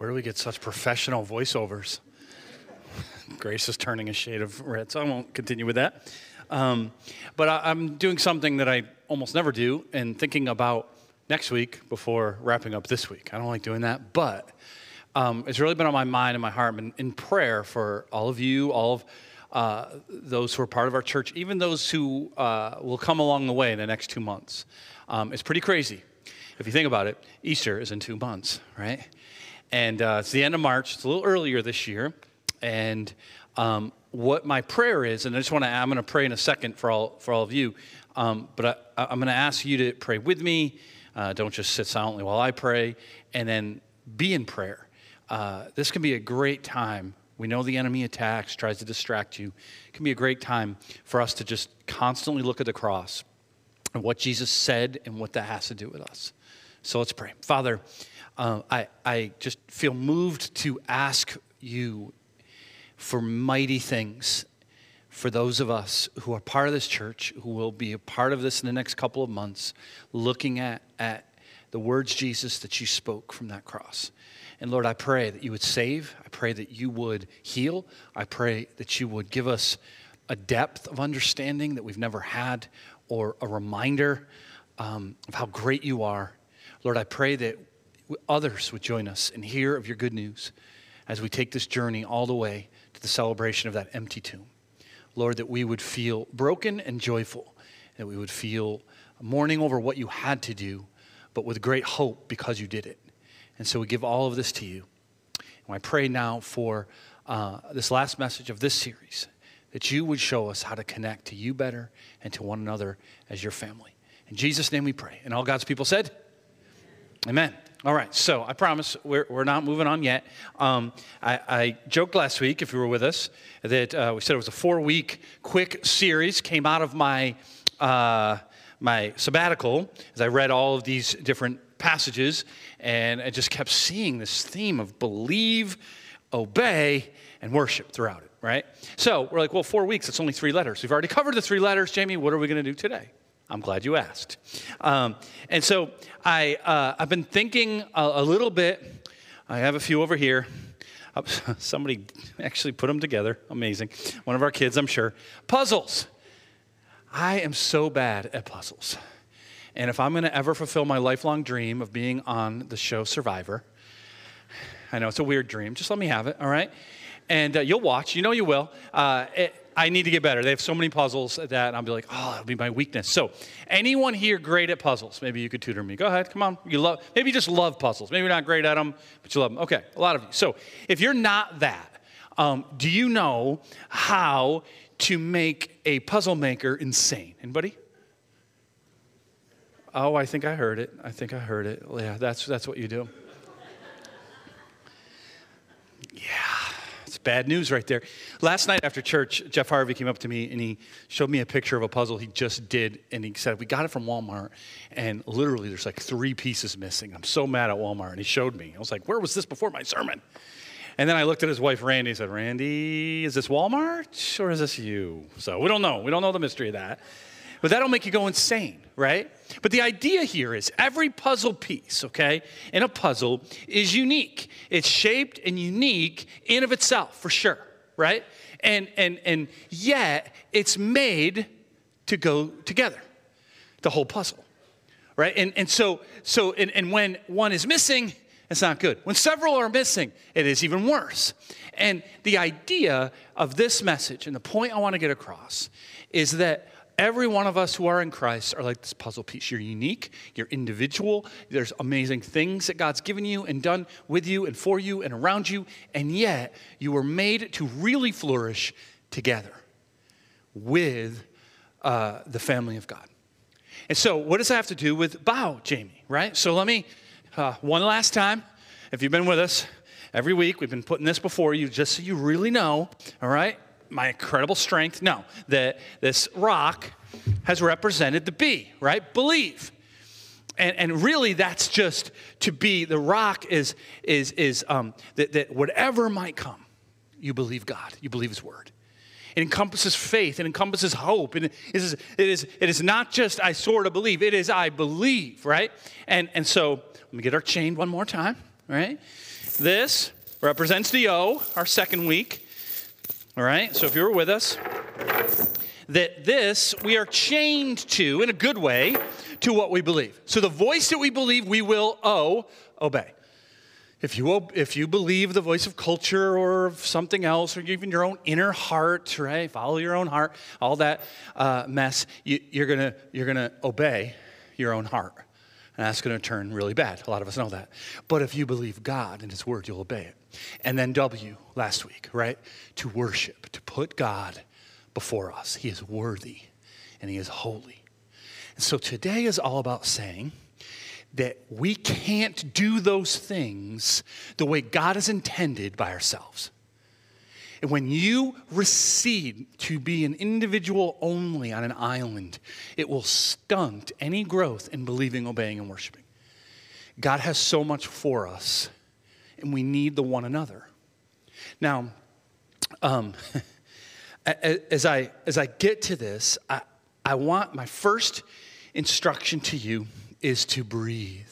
Where do we get such professional voiceovers? Grace is turning a shade of red, so I won't continue with that. Um, but I, am doing something that I almost never do and thinking about next week before wrapping up this week. I don't like doing that, but um, it's really been on my mind and my heart. and in prayer for all of you, all of uh, those who are part of our church, even those who uh, will come along the way in the next two months. Um, it's pretty crazy. If you think about it, Easter is in two months, right? And uh, it's the end of March. It's a little earlier this year. And um, what my prayer is, and I just want to, I'm going to pray in a second for all, for all of you, um, but I, am going to ask you to pray with me. Uh, don't just sit silently while I pray, and then be in prayer. Uh, this can be a great time. We know the enemy attacks, tries to distract you. It can be a great time for us to just constantly look at the cross and what Jesus said and what that has to do with us. So let's pray. Father, uh, I, I just feel moved to ask you for mighty things for those of us who are part of this church, who will be a part of this in the next couple of months, looking at, at the words, Jesus, that you spoke from that cross. And Lord, I pray that you would save. I pray that you would heal. I pray that you would give us a depth of understanding that we've never had or a reminder um, of how great you are. Lord, I pray that others would join us and hear of your good news as we take this journey all the way to the celebration of that empty tomb. Lord, that we would feel broken and joyful, that we would feel mourning over what you had to do, but with great hope because you did it. And so we give all of this to you. And I pray now for uh, this last message of this series that you would show us how to connect to you better and to one another as your family. In Jesus' name we pray. And all God's people said, Amen. All right, so I promise we're, we're not moving on yet. Um, I, I, joked last week, if you were with us, that uh, we said it was a four week quick series, came out of my, uh, my sabbatical as I read all of these different passages, and I just kept seeing this theme of believe, obey, and worship throughout it, right? So we're like, well, four weeks, it's only three letters. We've already covered the three letters. Jamie, what are we going to do today? I'm glad you asked. Um, and so I, uh, I've been thinking a, a, little bit. I have a few over here. Uh, somebody actually put them together. Amazing. One of our kids, I'm sure. Puzzles. I am so bad at puzzles. And if I'm going to ever fulfill my lifelong dream of being on the show Survivor, I know it's a weird dream. Just let me have it, all right? And uh, you'll watch. You know you will. Uh, it, I need to get better. They have so many puzzles that I'll be like, oh, that'll be my weakness. So, anyone here great at puzzles? Maybe you could tutor me. Go ahead, come on. You love, maybe you just love puzzles. Maybe you're not great at them, but you love them. Okay, a lot of you. So, if you're not that, um, do you know how to make a puzzle maker insane? Anybody? Oh, I think I heard it. I think I heard it. Yeah, that's that's what you do. Yeah bad news right there. Last night after church, Jeff Harvey came up to me and he showed me a picture of a puzzle he just did. And he said, We got it from Walmart. And literally, there's like three pieces missing. I'm so mad at Walmart. And he showed me. I was like, Where was this before my sermon? And then I looked at his wife, Randy, and said, Randy, is this Walmart or is this you? So we don't know. We don't know the mystery of that. But that'll make you go insane, right? But the idea here is every puzzle piece, okay, in a puzzle is unique. It's shaped and unique in of itself, for sure, right? And and and yet it's made to go together. The whole puzzle. Right? And and so so and, and when one is missing, it's not good. When several are missing, it is even worse. And the idea of this message and the point I want to get across is that Every one of us who are in Christ are like this puzzle piece. You're unique, you're individual. There's amazing things that God's given you and done with you and for you and around you, and yet you were made to really flourish together with uh, the family of God. And so, what does that have to do with bow, Jamie, right? So, let me, uh, one last time, if you've been with us every week, we've been putting this before you just so you really know, all right? My incredible strength. No, that this rock has represented the B, right? Believe. And, and really that's just to be the rock is is is um, that, that whatever might come you believe god you believe his word it encompasses faith it encompasses hope and it is, it is, it is not just i sort of believe it is i believe right and and so let me get our chain one more time right? This represents the O, our second week. All right, so if you were with us, that this we are chained to, in a good way, to what we believe. So the voice that we believe we will O, obey. If you, if you believe the voice of culture or of something else, or even your own inner heart, right? Follow your own heart, all that uh, mess, you, you're gonna, you're gonna obey your own heart. And that's gonna turn really bad. A lot of us know that. But if you believe God and His Word, you'll obey it. And then W last week, right? To worship, to put God before us. He is worthy and He is holy. And so today is all about saying, that we can't do those things the way God has intended by ourselves. And when you recede to be an individual only on an island, it will stunt any growth in believing, obeying, and worshiping. God has so much for us, and we need the one another. Now, um, as, I, as I get to this, I, I want my first instruction to you is to breathe.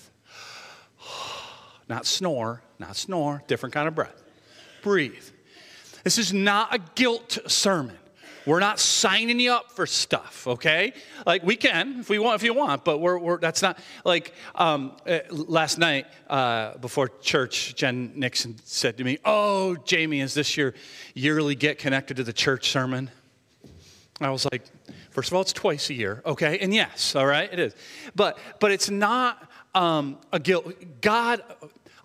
Not snore, not snore, different kind of breath. Breathe. This is not a guilt sermon. We're not signing you up for stuff, okay? Like we can if we want, if you want, but we're, we're that's not like um, uh, last night uh, before church. Jen Nixon said to me, "Oh, Jamie, is this your yearly get connected to the church sermon?" I was like, First of all, it's twice a year, okay? And yes, all right, it is. But but it's not um, a guilt. God,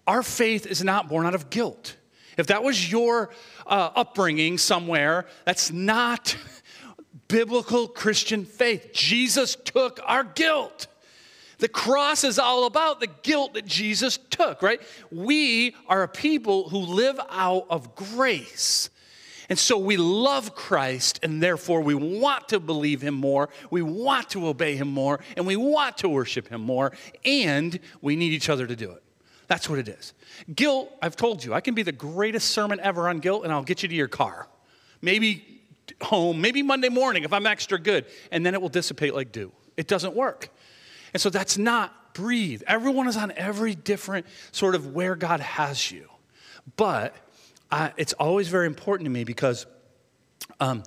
our faith is not born out of guilt. If that was your uh, upbringing somewhere, that's not biblical Christian faith. Jesus took our guilt. The cross is all about the guilt that Jesus took, right? We are a people who live out of grace. And so we love Christ, and therefore we want to believe him more, we want to obey him more, and we want to worship him more, and we need each other to do it. That's what it is. Guilt, I've told you, I can be the greatest sermon ever on guilt, and I'll get you to your car. Maybe home, maybe Monday morning if I'm extra good, and then it will dissipate like dew. It doesn't work. And so that's not breathe. Everyone is on every different sort of where God has you. But I, it's always very important to me because um,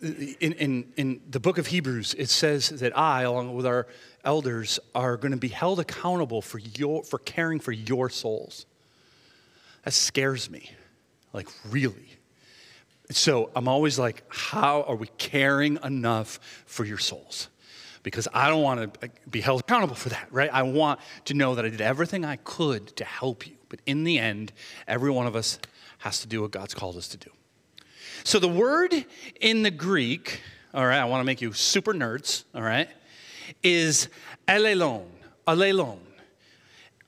in, in, in the book of Hebrews, it says that I, along with our elders, are going to be held accountable for, your, for caring for your souls. That scares me, like, really. So I'm always like, how are we caring enough for your souls? Because I don't want to be held accountable for that, right? I want to know that I did everything I could to help you. But in the end, every one of us has to do what God's called us to do. So the word in the Greek, all right, I want to make you super nerds, all right, is allelon, allelon,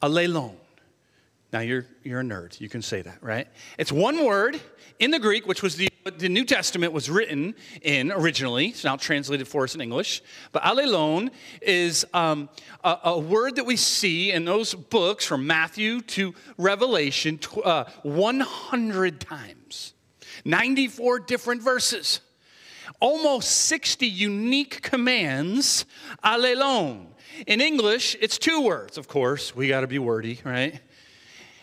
allelon. Now you're you're a nerd. You can say that, right? It's one word in the Greek, which was the the New Testament was written in originally. It's now translated for us in English. But allelon is um, a, a, word that we see in those books from Matthew to Revelation uh, 100 times, 94 different verses, almost 60 unique commands. Allelon. In English, it's two words, of course. We got to be wordy, right?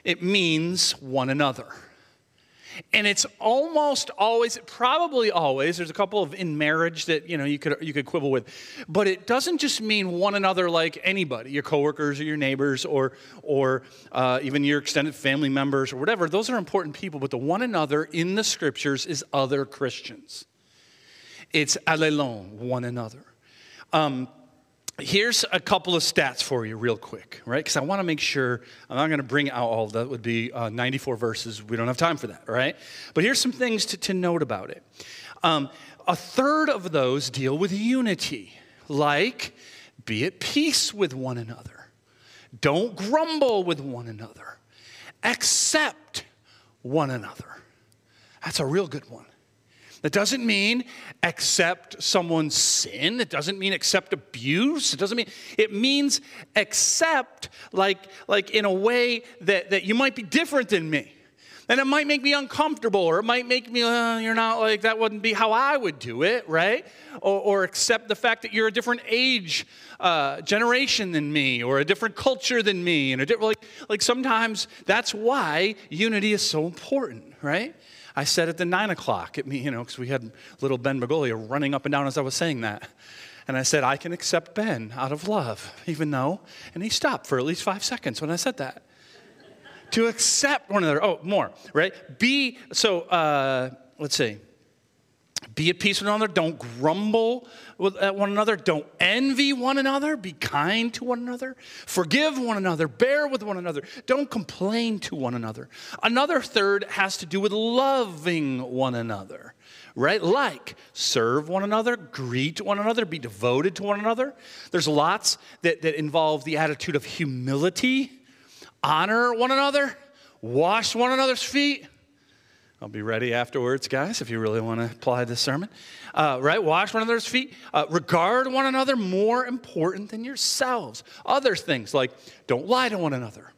It means one another. And it's almost always, probably always, there's a couple of in marriage that you know you could you could quibble with, but it doesn't just mean one another like anybody, your coworkers or your neighbors or or uh, even your extended family members or whatever. Those are important people, but the one another in the scriptures is other Christians. It's allelon, one another. Um, Here's a couple of stats for you, real quick, right? Because I want to make sure I'm not going to bring out all that would be uh, 94 verses. We don't have time for that, right? But here's some things to, to note about it. Um, a third of those deal with unity, like be at peace with one another, don't grumble with one another, accept one another. That's a real good one. That doesn't mean accept someone's sin. It doesn't mean accept abuse. It doesn't mean, it means accept like, like in a way that, that you might be different than me. And it might make me uncomfortable, or it might make me, uh, you're not like, that wouldn't be how I would do it, right? Or, or accept the fact that you're a different age, uh, generation than me, or a different culture than me. And a like, like sometimes that's why unity is so important, right? I said at the nine o'clock at me, you know, because we had little Ben Magolia running up and down as I was saying that. And I said, I can accept Ben out of love, even though, and he stopped for at least five seconds when I said that to accept one another. Oh, more, right? Be, so uh, let's see. Be at peace with one another. Don't grumble at one another. Don't envy one another. Be kind to one another. Forgive one another. Bear with one another. Don't complain to one another. Another third has to do with loving one another, right? Like serve one another, greet one another, be devoted to one another. There's lots that, that involve the attitude of humility honor one another, wash one another's feet. I'll be ready afterwards, guys, if you really want to apply this sermon. Uh, right? Wash one another's feet. Uh, regard one another more important than yourselves. Other things like don't lie to one another,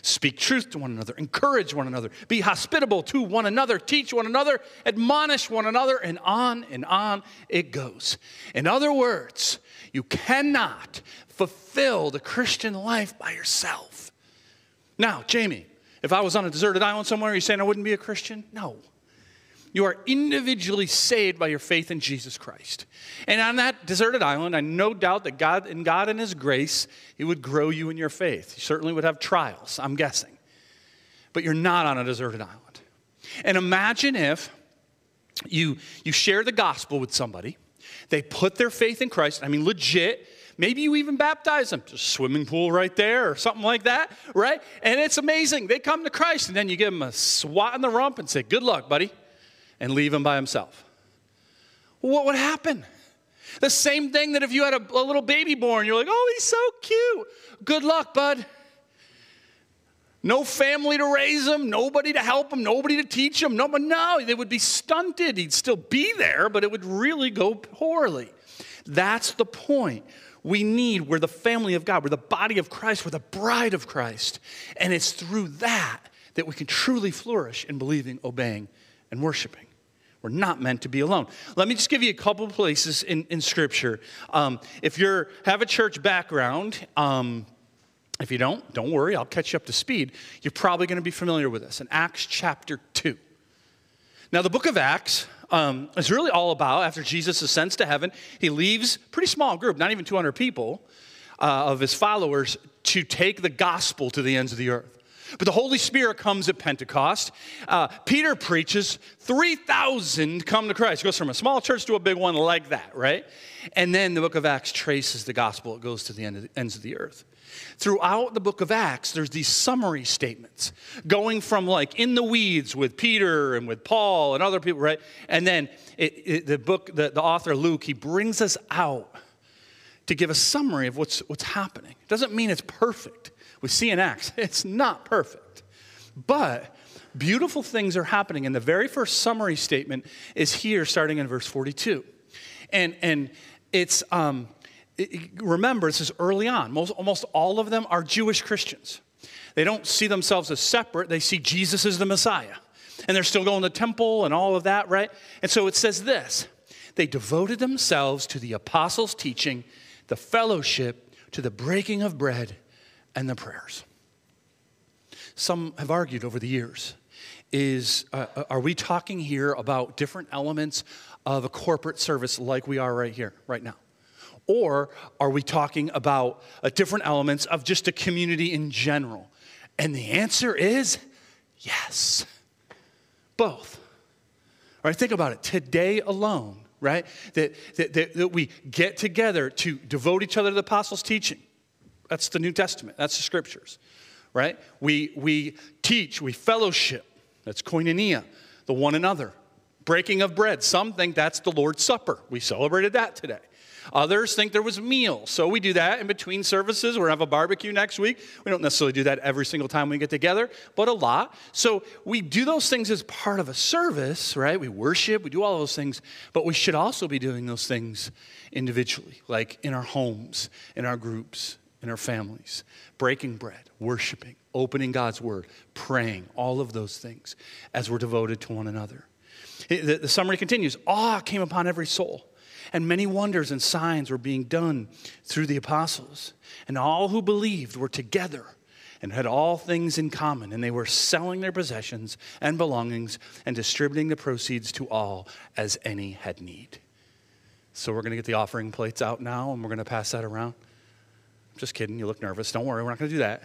speak truth to one another, encourage one another, be hospitable to one another, teach one another, admonish one another, and on and on it goes. In other words, you cannot fulfill the Christian life by yourself. Now, Jamie, if I was on a deserted island somewhere, are you saying I wouldn't be a Christian? No. You are individually saved by your faith in Jesus Christ. And on that deserted island, I no doubt that God, in God and His grace, He would grow you in your faith. You certainly would have trials, I'm guessing. But you're not on a deserted island. And imagine if you, you share the gospel with somebody, they put their faith in Christ, I mean, legit, Maybe you even baptize them, just swimming pool right there or something like that, right? And it's amazing. They come to Christ and then you give them a swat in the rump and say, Good luck, buddy, and leave him by himself. what would happen? The same thing that if you had a, a little baby born, you're like, Oh, he's so cute. Good luck, bud. No family to raise him, nobody to help him, nobody to teach him. No, no, they would be stunted. He'd still be there, but it would really go poorly. That's the point we need. We're the family of God. We're the body of Christ. We're the bride of Christ. And it's through that that we can truly flourish in believing, obeying, and worshiping. We're not meant to be alone. Let me just give you a couple places in, in Scripture. Um, if you have a church background, um, if you don't, don't worry, I'll catch you up to speed. You're probably going to be familiar with this in Acts chapter 2. Now, the book of Acts um, really all about after Jesus ascends to heaven, he leaves a pretty small group, not even 200 people uh, of his followers, to take the gospel to the ends of the earth. But the Holy Spirit comes at Pentecost. Uh, Peter preaches, 3,000 come to Christ. It goes from a small church to a big one like that, right? And then the book of Acts traces the gospel, it goes to the, end of the ends of the earth. Throughout the book of Acts, there's these summary statements going from like in the weeds with Peter and with Paul and other people, right? And then it, it, the book, the, the author Luke, he brings us out to give a summary of what's, what's happening. It doesn't mean it's perfect. We see in Acts, it's not perfect. But beautiful things are happening. And the very first summary statement is here, starting in verse 42. And, and it's, um, remember, this is early on. Most, almost all of them are Jewish Christians. They don't see themselves as separate, they see Jesus as the Messiah. And they're still going to the temple and all of that, right? And so it says this they devoted themselves to the apostles' teaching, the fellowship, to the breaking of bread, and the prayers. Some have argued over the years is uh, are we talking here about different elements of a corporate service like we are right here, right now? Or are we talking about uh, different elements of just a community in general? And the answer is yes, both. All right, think about it. Today alone, right, that, that, that, that we get together to devote each other to the apostles' teaching. That's the New Testament, that's the scriptures, right? We, we teach, we fellowship. That's koinonia, the one another. Breaking of bread. Some think that's the Lord's Supper. We celebrated that today. Others think there was meal. So we do that in between services. We're going to have a barbecue next week. We don't necessarily do that every single time we get together, but a lot. So we do those things as part of a service, right? We worship, we do all those things, but we should also be doing those things individually, like in our homes, in our groups, in our families, breaking bread, worshiping, opening God's word, praying, all of those things as we're devoted to one another. The, the summary continues awe came upon every soul, and many wonders and signs were being done through the apostles. And all who believed were together and had all things in common, and they were selling their possessions and belongings and distributing the proceeds to all as any had need. So we're going to get the offering plates out now, and we're going to pass that around. Just kidding. You look nervous. Don't worry. We're not going to do that.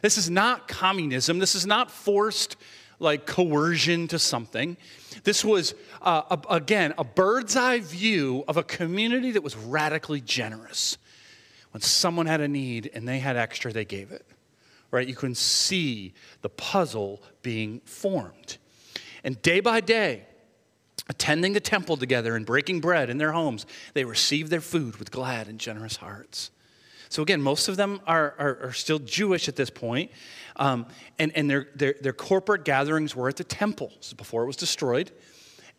This is not communism. This is not forced like coercion to something. This was, uh, a, again, a bird's eye view of a community that was radically generous. When someone had a need and they had extra, they gave it. Right? You can see the puzzle being formed. And day by day, attending the temple together and breaking bread in their homes, they received their food with glad and generous hearts. So again, most of them are, are, are still Jewish at this point. Um, and and their, their, their corporate gatherings were at the temple before it was destroyed.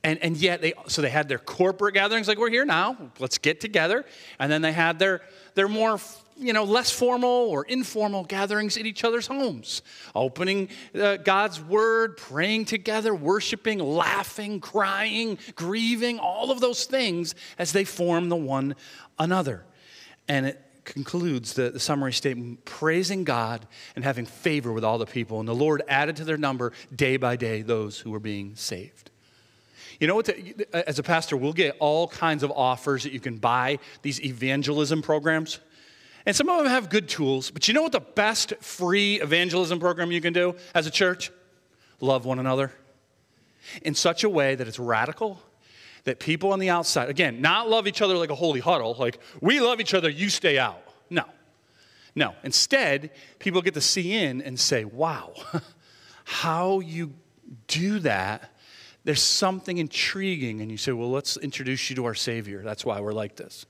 And, and yet, they, so they had their corporate gatherings, like we're here now, let's get together. And then they had their, their more, you know, less formal or informal gatherings in each other's homes, opening uh, God's word, praying together, worshiping, laughing, crying, grieving, all of those things as they form the one another. And it, concludes the, the summary statement praising God and having favor with all the people. And the Lord added to their number day by day those who were being saved. You know what? The, as a pastor, we'll get all kinds of offers that you can buy these evangelism programs. And some of them have good tools, but you know what the best free evangelism program you can do as a church? Love one another in such a way that it's radical that people on the outside, again, not love each other like a holy huddle, like we love each other, you stay out. No. No. Instead, people get to see in and say, wow, how you do that, there's something intriguing. And you say, well, let's introduce you to our Savior. That's why we're like this.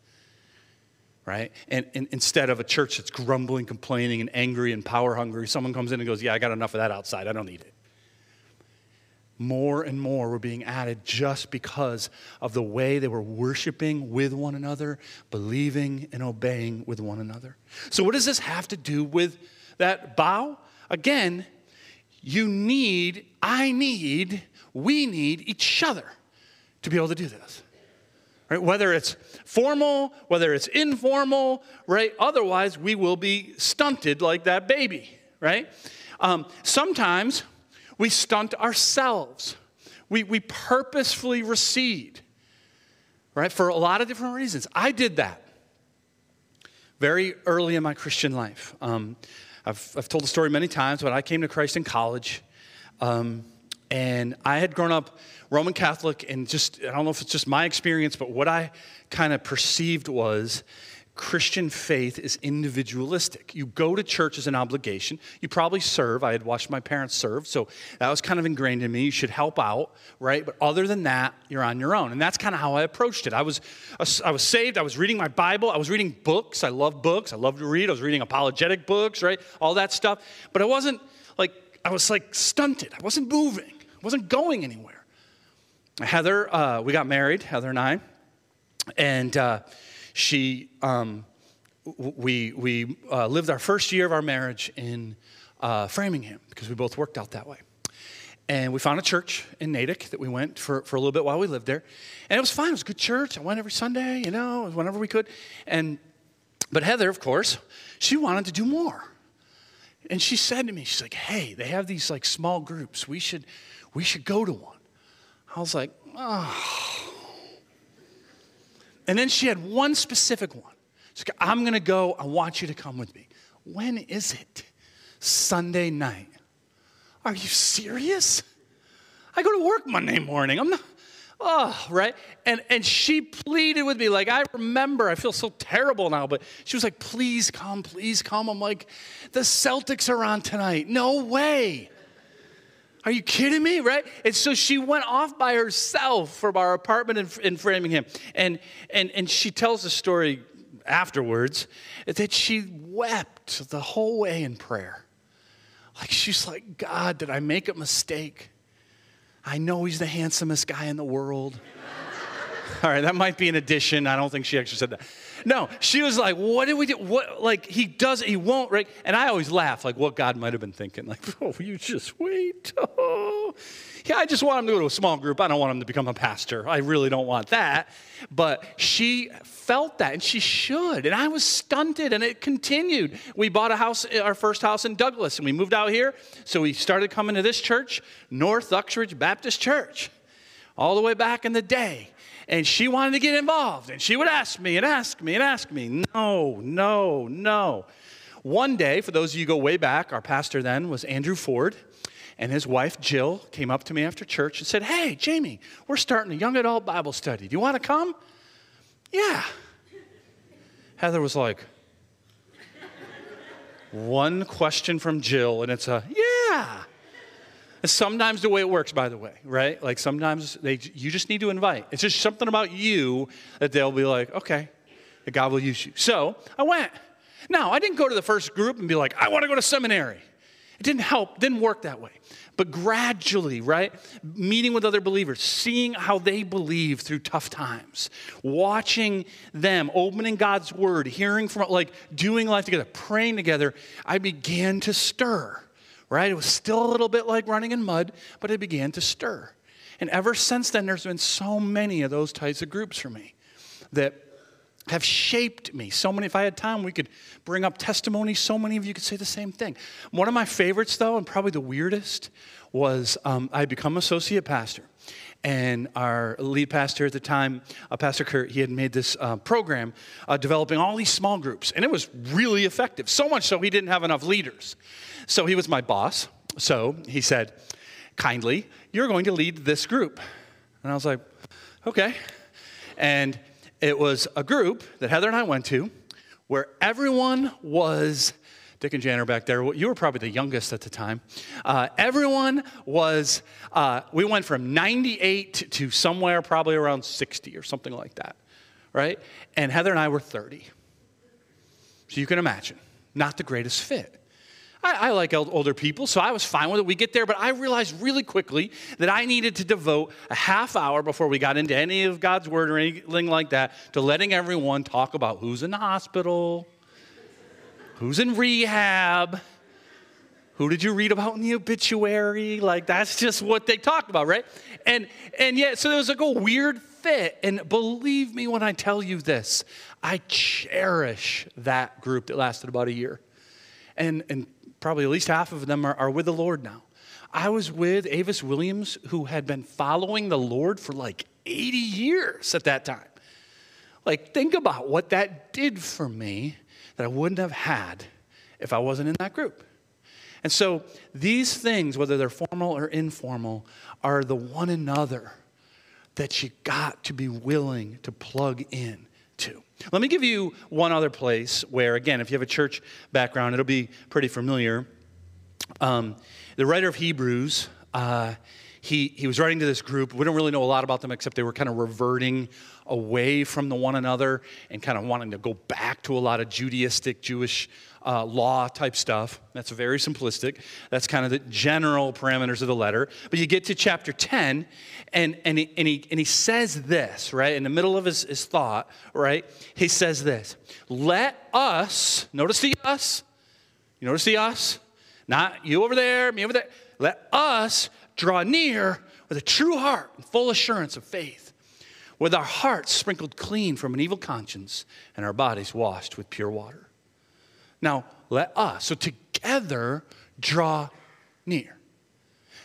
Right? And, and instead of a church that's grumbling, complaining, and angry and power hungry, someone comes in and goes, yeah, I got enough of that outside. I don't need it more and more were being added just because of the way they were worshiping with one another, believing and obeying with one another. So, what does this have to do with that bow? Again, you need, I need, we need each other to be able to do this. Right? Whether it's formal, whether it's informal, right? Otherwise, we will be stunted like that baby, right? Um, sometimes we stunt ourselves. We, we purposefully recede, right? For a lot of different reasons. I did that very early in my Christian life. Um, I've, I've told the story many times, but I came to Christ in college. Um, and I had grown up Roman Catholic, and just, I don't know if it's just my experience, but what I kind of perceived was Christian faith is individualistic. You go to church as an obligation. You probably serve. I had watched my parents serve, so that was kind of ingrained in me. You should help out, right? But other than that, you're on your own. And that's kind of how I approached it. I was, I was saved. I was reading my Bible. I was reading books. I love books. I love to read. I was reading apologetic books, right? All that stuff. But I wasn't like, I was like stunted. I wasn't moving. I wasn't going anywhere. Heather, uh, we got married, Heather and I. And, uh, she, um, we, we uh, lived our first year of our marriage in uh, Framingham because we both worked out that way. And we found a church in Natick that we went for, for a little bit while we lived there. And it was fine. It was a good church. I went every Sunday, you know, whenever we could. And, but Heather, of course, she wanted to do more. And she said to me, she's like, hey, they have these like small groups. We should, we should go to one. I was like, oh, and then she had one specific one. She's like, I'm going to go. I want you to come with me. When is it? Sunday night. Are you serious? I go to work Monday morning. I'm not, oh, right? And, and she pleaded with me, like, I remember, I feel so terrible now, but she was like, please come, please come. I'm like, the Celtics are on tonight. No way. Are you kidding me? Right? And so she went off by herself from our apartment in, in Framingham. And, and, and she tells the story afterwards that she wept the whole way in prayer. Like she's like, God, did I make a mistake? I know he's the handsomest guy in the world. All right, that might be an addition. I don't think she actually said that. No, she was like, "What did we do? What like he does? He won't." Right? And I always laugh, like what God might have been thinking, like, "Oh, you just wait." Oh. Yeah, I just want him to go to a small group. I don't want him to become a pastor. I really don't want that. But she felt that, and she should. And I was stunted, and it continued. We bought a house, our first house in Douglas, and we moved out here. So we started coming to this church, North Uxbridge Baptist Church, all the way back in the day and she wanted to get involved. And she would ask me and ask me and ask me. No, no, no. One day, for those of you go way back, our pastor then was Andrew Ford. And his wife, Jill, came up to me after church and said, Hey, Jamie, we're starting a young adult Bible study. Do you want to come? Yeah. Heather was like, One question from Jill, and it's a, Yeah. Sometimes the way it works, by the way, right? Like sometimes they, you just need to invite. It's just something about you that they'll be like, okay, that God will use you. So I went. Now, I didn't go to the first group and be like, I want to go to seminary. It didn't help, didn't work that way. But gradually, right? Meeting with other believers, seeing how they believe through tough times, watching them, opening God's word, hearing from, like, doing life together, praying together, I began to stir right? It was still a little bit like running in mud, but it began to stir. And ever since then, there's been so many of those types of groups for me that have shaped me. So many, if I had time, we could bring up testimonies. So many of you could say the same thing. One of my favorites, though, and probably the weirdest, was um, I become associate pastor. And our lead pastor at the time, uh, Pastor Kurt, he had made this uh, program uh, developing all these small groups. And it was really effective, so much so he didn't have enough leaders. So he was my boss. So he said, kindly, you're going to lead this group. And I was like, okay. And it was a group that Heather and I went to where everyone was, Dick and Jan are back there. You were probably the youngest at the time. Uh, everyone was, uh, we went from 98 to somewhere probably around 60 or something like that, right? And Heather and I were 30. So you can imagine, not the greatest fit. I, I like older people, so I was fine with it. We get there, but I realized really quickly that I needed to devote a half hour before we got into any of God's word or anything like that to letting everyone talk about who's in the hospital, who's in rehab, who did you read about in the obituary? Like that's just what they talked about, right? And and yet, so there was like a weird fit. And believe me when I tell you this, I cherish that group that lasted about a year. And and probably at least half of them are, are with the Lord now. I was with Avis Williams, who had been following the Lord for like 80 years at that time. Like, think about what that did for me that I wouldn't have had if I wasn't in that group. And so, these things, whether they're formal or informal, are the one another that you got to be willing to plug in to. Let me give you one other place where, again, if you have a church background, it'll be pretty familiar. Um, the writer of Hebrews, uh, he, he was writing to this group. We don't really know a lot about them except they were kind of reverting away from the one another and kind of wanting to go back to a lot of Judaistic, Jewish uh, law type stuff. That's very simplistic. That's kind of the general parameters of the letter. But you get to chapter 10, and, and, he, and, he, and he says this, right? In the middle of his, his thought, right? He says this Let us, notice the us. You notice the us? Not you over there, me over there. Let us draw near with a true heart and full assurance of faith, with our hearts sprinkled clean from an evil conscience and our bodies washed with pure water. Now, let us, so together, draw near.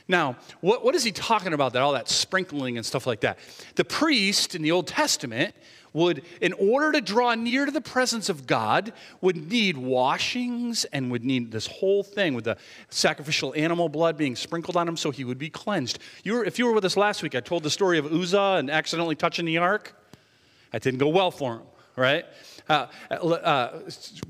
Now, what, what is he talking about? That all that sprinkling and stuff like that. The priest in the Old Testament would, in order to draw near to the presence of God, would need washings and would need this whole thing with the sacrificial animal blood being sprinkled on him so he would be cleansed. You were, if you were with us last week, I told the story of Uzzah and accidentally touching the ark. That didn't go well for him, right? Uh, uh,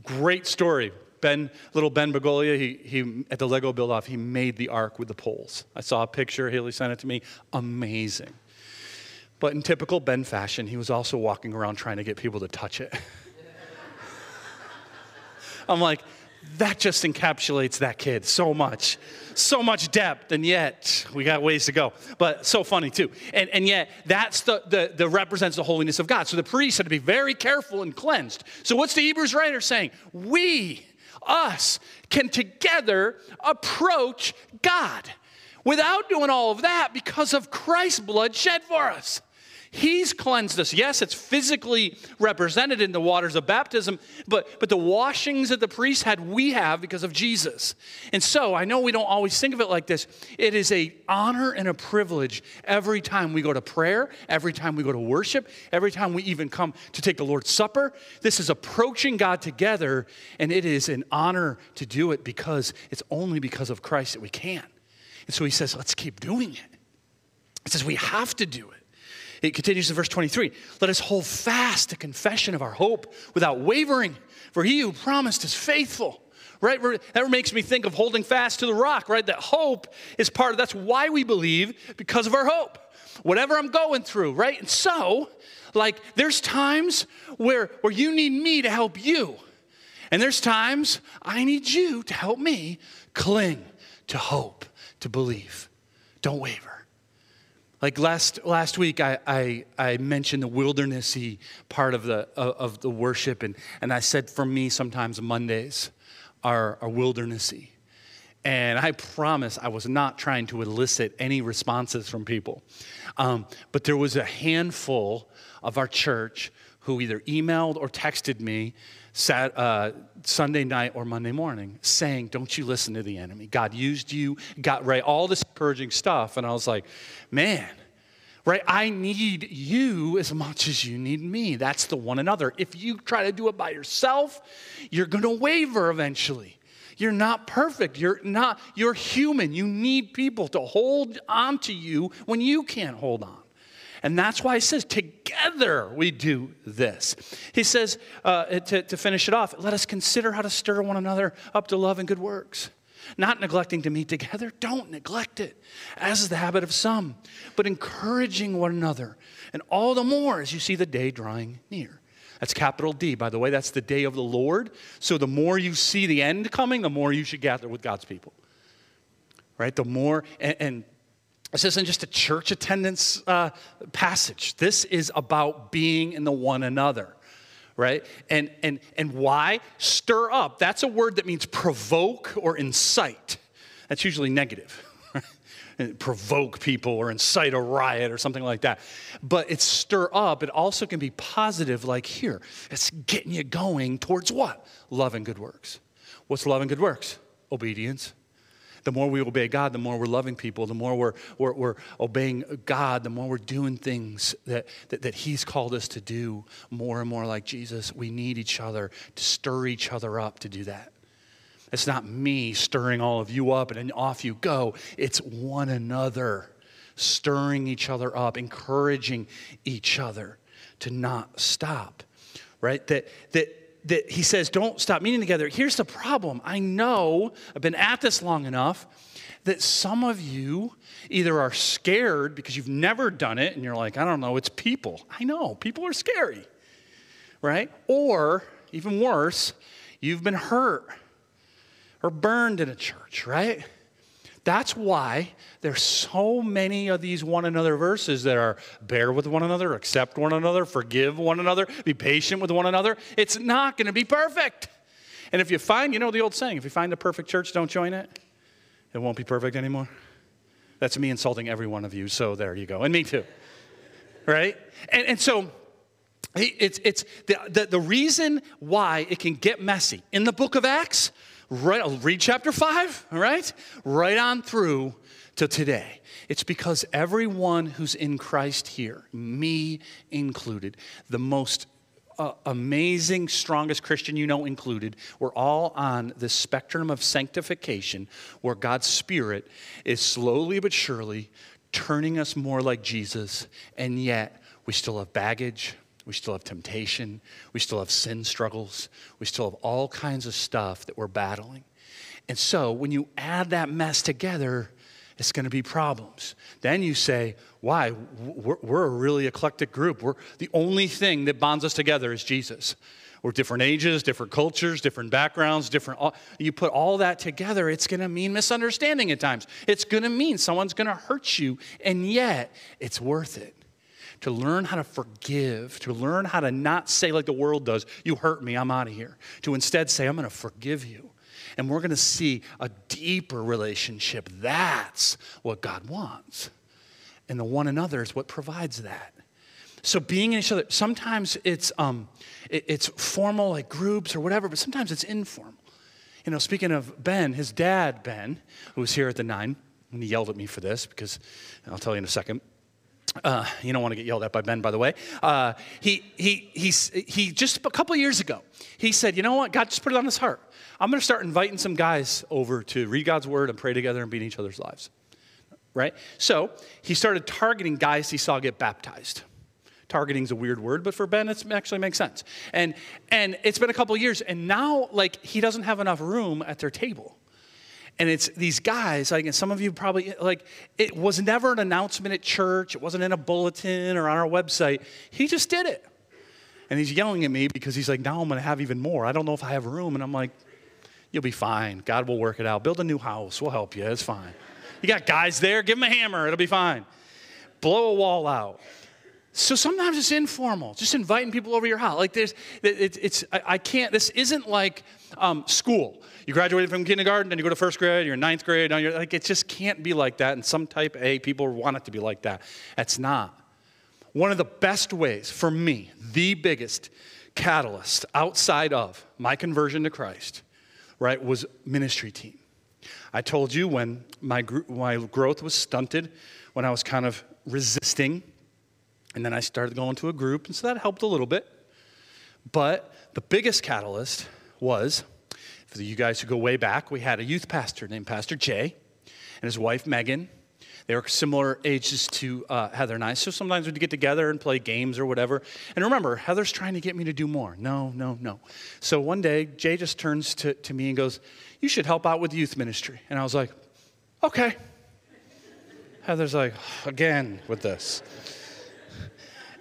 great story. Ben, little Ben Bagolia, he, he, at the Lego build off, he made the ark with the poles. I saw a picture, Haley sent it to me. Amazing. But in typical Ben fashion, he was also walking around trying to get people to touch it. I'm like, that just encapsulates that kid so much so much depth and yet we got ways to go. But so funny too. And, and yet that's the, the, the represents the holiness of god. So the priest had to be very careful and cleansed. So what's the hebrews writer saying? We us can together approach god. Without doing all of that because of christ's blood shed for us He's cleansed us. Yes, it's physically represented in the waters of baptism, but, but the washings that the priest had, we have because of Jesus. And so I know we don't always think of it like this. It is a honor and a privilege every time we go to prayer, every time we go to worship, every time we even come to take the Lord's Supper. This is approaching God together, and it is an honor to do it because it's only because of Christ that we can. And so he says, let's keep doing it. He says, we have to do it. It continues in verse 23 Let us hold fast the confession of our hope without wavering, for he who promised is faithful. Right? That makes me think of holding fast to the rock, right? That hope is part of that's why we believe because of our hope. Whatever I'm going through, right? And so, like, there's times where, where you need me to help you. And there's times I need you to help me cling to hope, to believe. Don't waver. Like last, last week, I, I, I mentioned the wildernessy part of the, of the worship, and, and I said for me, sometimes Mondays are, are wildernessy. And I promise I was not trying to elicit any responses from people. Um, but there was a handful of our church who either emailed or texted me sat, uh, Sunday night or Monday morning saying, Don't you listen to the enemy. God used you, got right, all this encouraging stuff. And I was like, Man, right? I need you as much as you need me. That's the one another. If you try to do it by yourself, you're going to waver eventually. You're not perfect. You're not, you're human. You need people to hold on to you when you can't hold on. And that's why he says, together we do this. He says, uh, to, to finish it off, let us consider how to stir one another up to love and good works. Not neglecting to meet together, don't neglect it, as is the habit of some, but encouraging one another, and all the more as you see the day drawing near. That's capital D, by the way, that's the day of the Lord. So the more you see the end coming, the more you should gather with God's people. Right? The more, and, and this isn't just a church attendance uh, passage. This is about being in the one another, right? And, and, and why? Stir up. That's a word that means provoke or incite. That's usually negative. provoke people or incite a riot or something like that. But it's stir up. It also can be positive, like here. It's getting you going towards what? Love and good works. What's love and good works? Obedience the more we obey God, the more we're loving people, the more we're, we're, we're obeying God, the more we're doing things that, that, that He's called us to do more and more like Jesus. We need each other to stir each other up to do that. It's not me stirring all of you up and then off you go. It's one another stirring each other up, encouraging each other to not stop. Right? That that that he says, don't stop meeting together. Here's the problem. I know, I've been at this long enough, that some of you either are scared because you've never done it and you're like, I don't know, it's people. I know, people are scary, right? Or, even worse, you've been hurt or burned in a church, right? That's why there's so many of these one another verses that are bear with one another, accept one another, forgive one another, be patient with one another. It's not going to be perfect. And if you find, you know the old saying, if you find a perfect church, don't join it. It won't be perfect anymore. That's me insulting every one of you, so there you go. And me too. Right? And, and so it's, it's the, the, the reason why it can get messy in the book of Acts right, read chapter 5, all right? Right on through to today. It's because everyone who's in Christ here, me included, the most uh, amazing, strongest Christian you know included, we're all on the spectrum of sanctification where God's Spirit is slowly but surely turning us more like Jesus, and yet we still have baggage, we still have temptation. We still have sin struggles. We still have all kinds of stuff that we're battling. And so when you add that mess together, it's going to be problems. Then you say, why? We're, we're, a really eclectic group. We're, the only thing that bonds us together is Jesus. We're different ages, different cultures, different backgrounds, different. You put all that together, it's going to mean misunderstanding at times. It's going to mean someone's going to hurt you, and yet it's worth it to learn how to forgive, to learn how to not say like the world does, you hurt me, I'm out of here, to instead say, I'm going to forgive you. And we're going to see a deeper relationship. That's what God wants. And the one another is what provides that. So being in each other, sometimes it's, um, it, it's formal, like groups or whatever, but sometimes it's informal. You know, speaking of Ben, his dad, Ben, who was here at the nine, and he yelled at me for this because I'll tell you in a second. Uh, you don't want to get yelled at by Ben, by the way. Uh, he, he, he's, he just a couple years ago, he said, You know what? God just put it on his heart. I'm going to start inviting some guys over to read God's word and pray together and be in each other's lives. Right? So he started targeting guys he saw get baptized. Targeting is a weird word, but for Ben, it actually makes sense. And, and it's been a couple years, and now, like, he doesn't have enough room at their table. And it's these guys, like, and some of you probably, like, it was never an announcement at church, it wasn't in a bulletin or on our website. He just did it. And he's yelling at me because he's like, now I'm going to have even more. I don't know if I have room. And I'm like, you'll be fine. God will work it out. Build a new house. We'll help you. It's fine. You got guys there. Give them a hammer. It'll be fine. Blow a wall out. So sometimes it's informal, just inviting people over your house. Like this, it, it's I, can't. This isn't like um, school. You graduated from kindergarten, then you go to first grade, you're in ninth grade. Now you're like it just can't be like that. And some type A people want it to be like that. That's not. One of the best ways for me, the biggest catalyst outside of my conversion to Christ, right, was ministry team. I told you when my, my growth was stunted, when I was kind of resisting and then I started going to a group, and so that helped a little bit. But the biggest catalyst was, for you guys who go way back, we had a youth pastor named Pastor Jay and his wife Megan. They were similar ages to uh, Heather and I, so sometimes we'd get together and play games or whatever. And remember, Heather's trying to get me to do more. No, no, no. So one day, Jay just turns to, to me and goes, You should help out with youth ministry. And I was like, Okay. Heather's like, Again with this.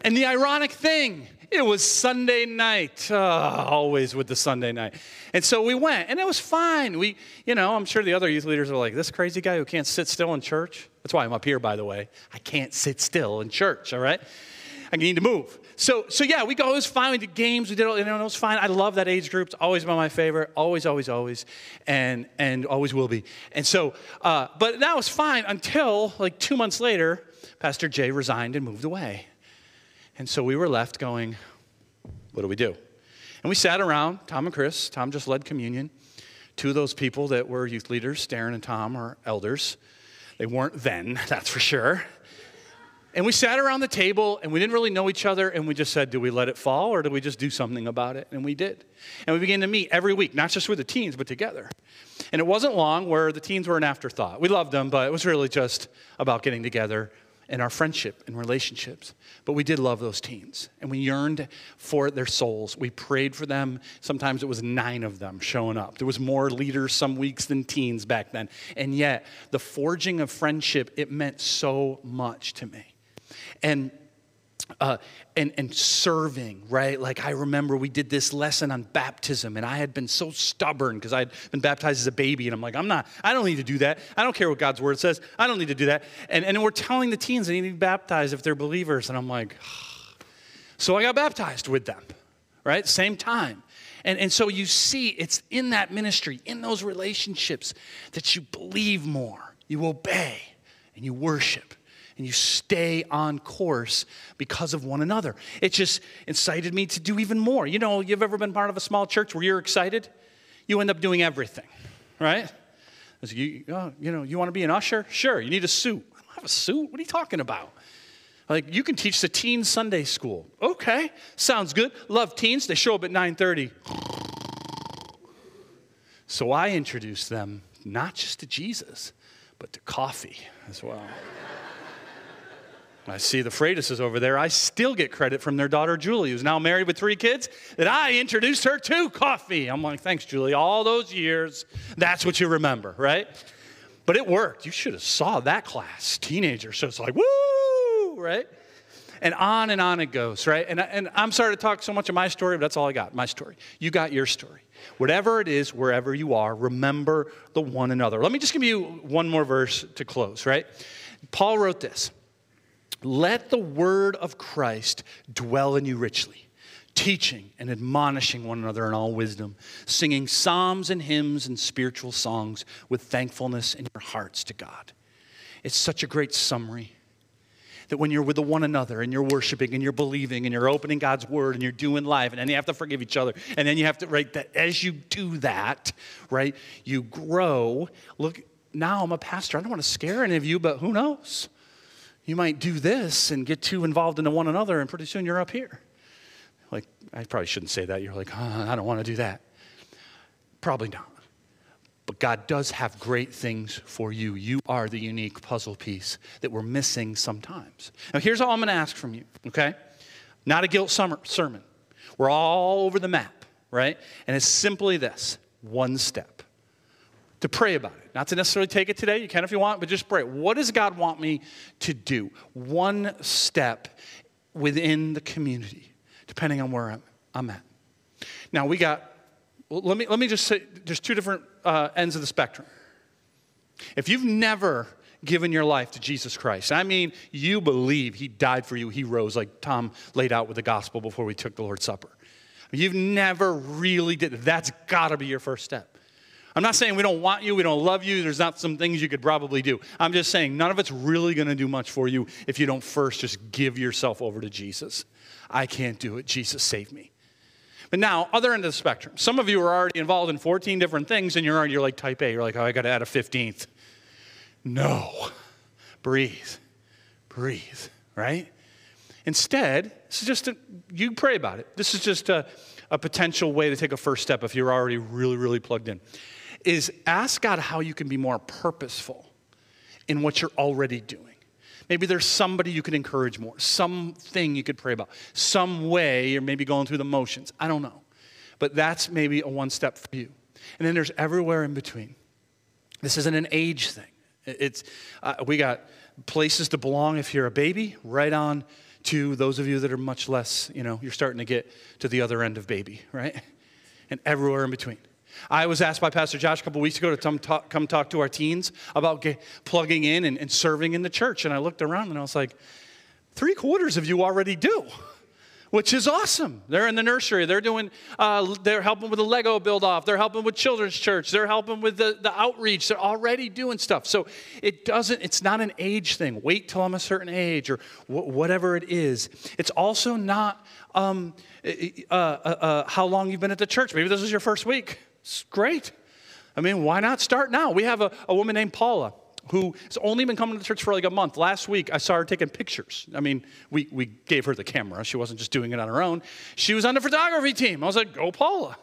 And the ironic thing, it was Sunday night, uh, always with the Sunday night. And so we went, and it was fine. We, you know, I'm sure the other youth leaders were like, this crazy guy who can't sit still in church. That's why I'm up here, by the way. I can't sit still in church, all right? I need to move. So, so yeah, we go, it was fine. We did games, we did, all. you know, it was fine. I love that age group. It's always been my favorite, always, always, always, and, and always will be. And so, uh, but that was fine until like two months later, Pastor Jay resigned and moved away. And so we were left going, what do we do? And we sat around, Tom and Chris. Tom just led communion. Two of those people that were youth leaders, Darren and Tom, are elders. They weren't then, that's for sure. And we sat around the table and we didn't really know each other and we just said, do we let it fall or do we just do something about it? And we did. And we began to meet every week, not just with the teens, but together. And it wasn't long where the teens were an afterthought. We loved them, but it was really just about getting together and our friendship and relationships. But we did love those teens, and we yearned for their souls. We prayed for them. Sometimes it was nine of them showing up. There was more leaders some weeks than teens back then. And yet, the forging of friendship, it meant so much to me. And uh, and, and serving, right? Like I remember we did this lesson on baptism, and I had been so stubborn because I'd been baptized as a baby, and I'm like, I'm not, I don't need to do that. I don't care what God's word says. I don't need to do that. And, and we're telling the teens they need to be baptized if they're believers, and I'm like, so I got baptized with them, right? Same time. And, and so you see, it's in that ministry, in those relationships, that you believe more, you obey, and you worship and you stay on course because of one another. It just incited me to do even more. You know, you've ever been part of a small church where you're excited? You end up doing everything, right? You, oh, you know, you want to be an usher? Sure. You need a suit. I don't have a suit. What are you talking about? Like you can teach the teen Sunday school. Okay, sounds good. Love teens. They show up at 9:30. So I introduced them not just to Jesus, but to coffee as well. I see the Freitas is over there. I still get credit from their daughter Julie, who's now married with three kids, that I introduced her to coffee. I'm like, thanks, Julie. All those years, that's what you remember, right? But it worked. You should have saw that class, teenagers. So it's like, woo, right? and on and on it goes, right? And, and I'm sorry to talk so much of my story, but that's all I got, my story. You got your story. Whatever it is, wherever you are, remember the one another. Let me just give you one more verse to close, right? Paul wrote this Let the word of Christ dwell in you richly, teaching and admonishing one another in all wisdom, singing psalms and hymns and spiritual songs with thankfulness in your hearts to God. It's such a great summary that when you're with one another and you're worshiping and you're believing and you're opening God's word and you're doing life and then you have to forgive each other and then you have to right that as you do that right you grow. Look now I'm a pastor. I don't want to scare any of you but who knows you might do this and get too involved into one another and pretty soon you're up here like I probably shouldn't say that you're like I don't want to do that probably not but God does have great things for you. You are the unique puzzle piece that we're missing sometimes. Now, here's all I'm going to ask from you, okay? Not a guilt summer, sermon. We're all over the map, right? And it's simply this one step to pray about it. Not to necessarily take it today, you can if you want, but just pray. What does God want me to do? One step within the community, depending on where I'm, I'm at. Now, we got well, let me, let me just say there's two different uh, ends of the spectrum. If you've never given your life to Jesus Christ, I mean, you believe He died for you, He rose, like Tom laid out with the gospel before we took the Lord's Supper. You've never really did that's got to be your first step. I'm not saying we don't want you, we don't love you, there's not some things you could probably do. I'm just saying none of it's really going to do much for you if you don't first just give yourself over to Jesus. I can't do it. Jesus, save me. But now, other end of the spectrum. Some of you are already involved in 14 different things, and you're already you're like type A. You're like, oh, I got to add a 15th. No. Breathe. Breathe, right? Instead, this is just a, you pray about it. This is just a, a potential way to take a first step if you're already really, really plugged in. Is ask God how you can be more purposeful in what you're already doing. Maybe there's somebody you could encourage more, something you could pray about, some way you're maybe going through the motions. I don't know. But that's maybe a one step for you. And then there's everywhere in between. This isn't an age thing. It's, uh, we got places to belong if you're a baby, right on to those of you that are much less, you know, you're starting to get to the other end of baby, right? And everywhere in between. I was asked by Pastor Josh a couple weeks ago to come talk, come talk to our teens about get, plugging in and, and serving in the church. And I looked around and I was like, three quarters of you already do which is awesome. They're in the nursery. They're doing. Uh, they're helping with the Lego build off. They're helping with children's church. They're helping with the, the outreach. They're already doing stuff. So it doesn't. It's not an age thing. Wait till I'm a certain age or wh- whatever it is. It's also not um, uh, uh, uh, how long you've been at the church. Maybe this is your first week. It's great. I mean, why not start now? We have a, a woman named Paula who has only been coming to the church for like a month. Last week, I saw her taking pictures. I mean, we, we gave her the camera. She wasn't just doing it on her own. She was on the photography team. I was like, go, Paula.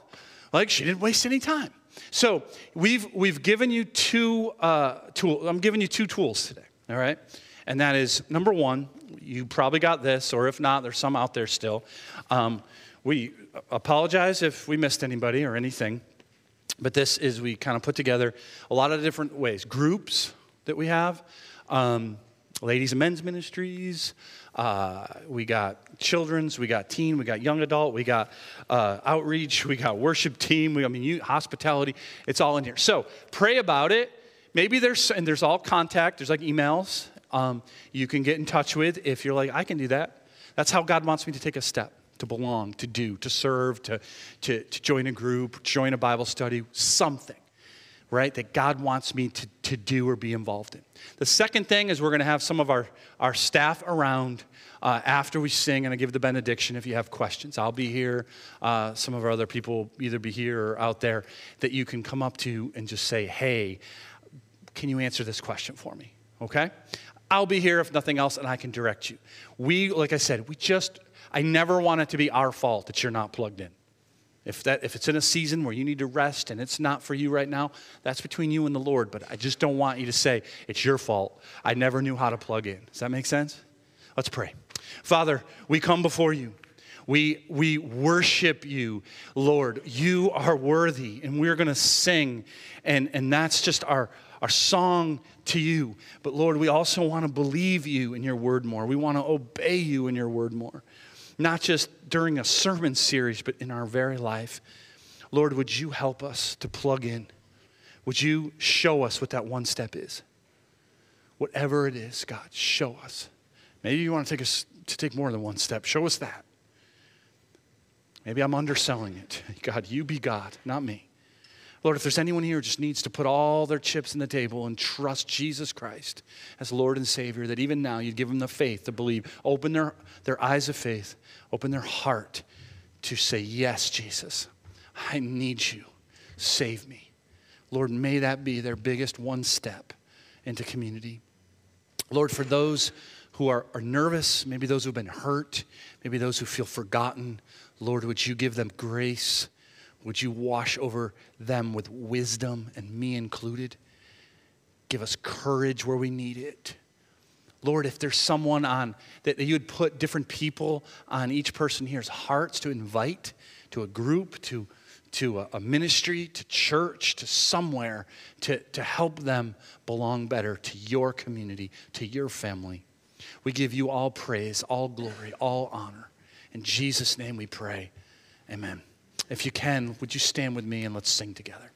Like, she didn't waste any time. So we've, we've given you two uh, tools. I'm giving you two tools today, all right? And that is number one, you probably got this, or if not, there's some out there still. Um, we apologize if we missed anybody or anything. But this is, we kind of put together a lot of different ways groups that we have, um, ladies and men's ministries, uh, we got children's, we got teen, we got young adult, we got uh, outreach, we got worship team, we, I mean, you, hospitality, it's all in here. So pray about it. Maybe there's, and there's all contact, there's like emails um, you can get in touch with if you're like, I can do that. That's how God wants me to take a step to belong, to do, to serve, to, to, to join a group, join a Bible study, something, right, that God wants me to, to do or be involved in. The second thing is we're going to have some of our, our staff around uh, after we sing and I give the benediction if you have questions. I'll be here. Uh, some of our other people will either be here or out there that you can come up to and just say, hey, can you answer this question for me? Okay? I'll be here if nothing else and I can direct you. We, like I said, we just I never want it to be our fault that you're not plugged in. If, that, if it's in a season where you need to rest and it's not for you right now, that's between you and the Lord. But I just don't want you to say, it's your fault. I never knew how to plug in. Does that make sense? Let's pray. Father, we come before you. We, we worship you, Lord. You are worthy, and we're going to sing. And, and that's just our, our song to you. But Lord, we also want to believe you in your word more. We want to obey you in your word more, not just during a sermon series, but in our very life. Lord, would you help us to plug in? Would you show us what that one step is? Whatever it is, God, show us. Maybe you want to take us to take more than one step. Show us that. Maybe I'm underselling it. God, you be God, not me. Lord, if there's anyone here who just needs to put all their chips in the table and trust Jesus Christ as Lord and Savior, that even now you'd give them the faith to believe, open their, their eyes of faith, open their heart to say, Yes, Jesus, I need you. Save me. Lord, may that be their biggest one step into community. Lord, for those who are, are nervous, maybe those who've been hurt, maybe those who feel forgotten, Lord, would you give them grace? Would you wash over them with wisdom and me included? Give us courage where we need it. Lord, if there's someone on that you would put different people on each person here's hearts to invite to a group, to, to a, ministry, to church, to somewhere to, to help them belong better to your community, to your family. We give you all praise, all glory, all honor. In Jesus' name we pray. Amen. If you can, would you stand with me and let's sing together?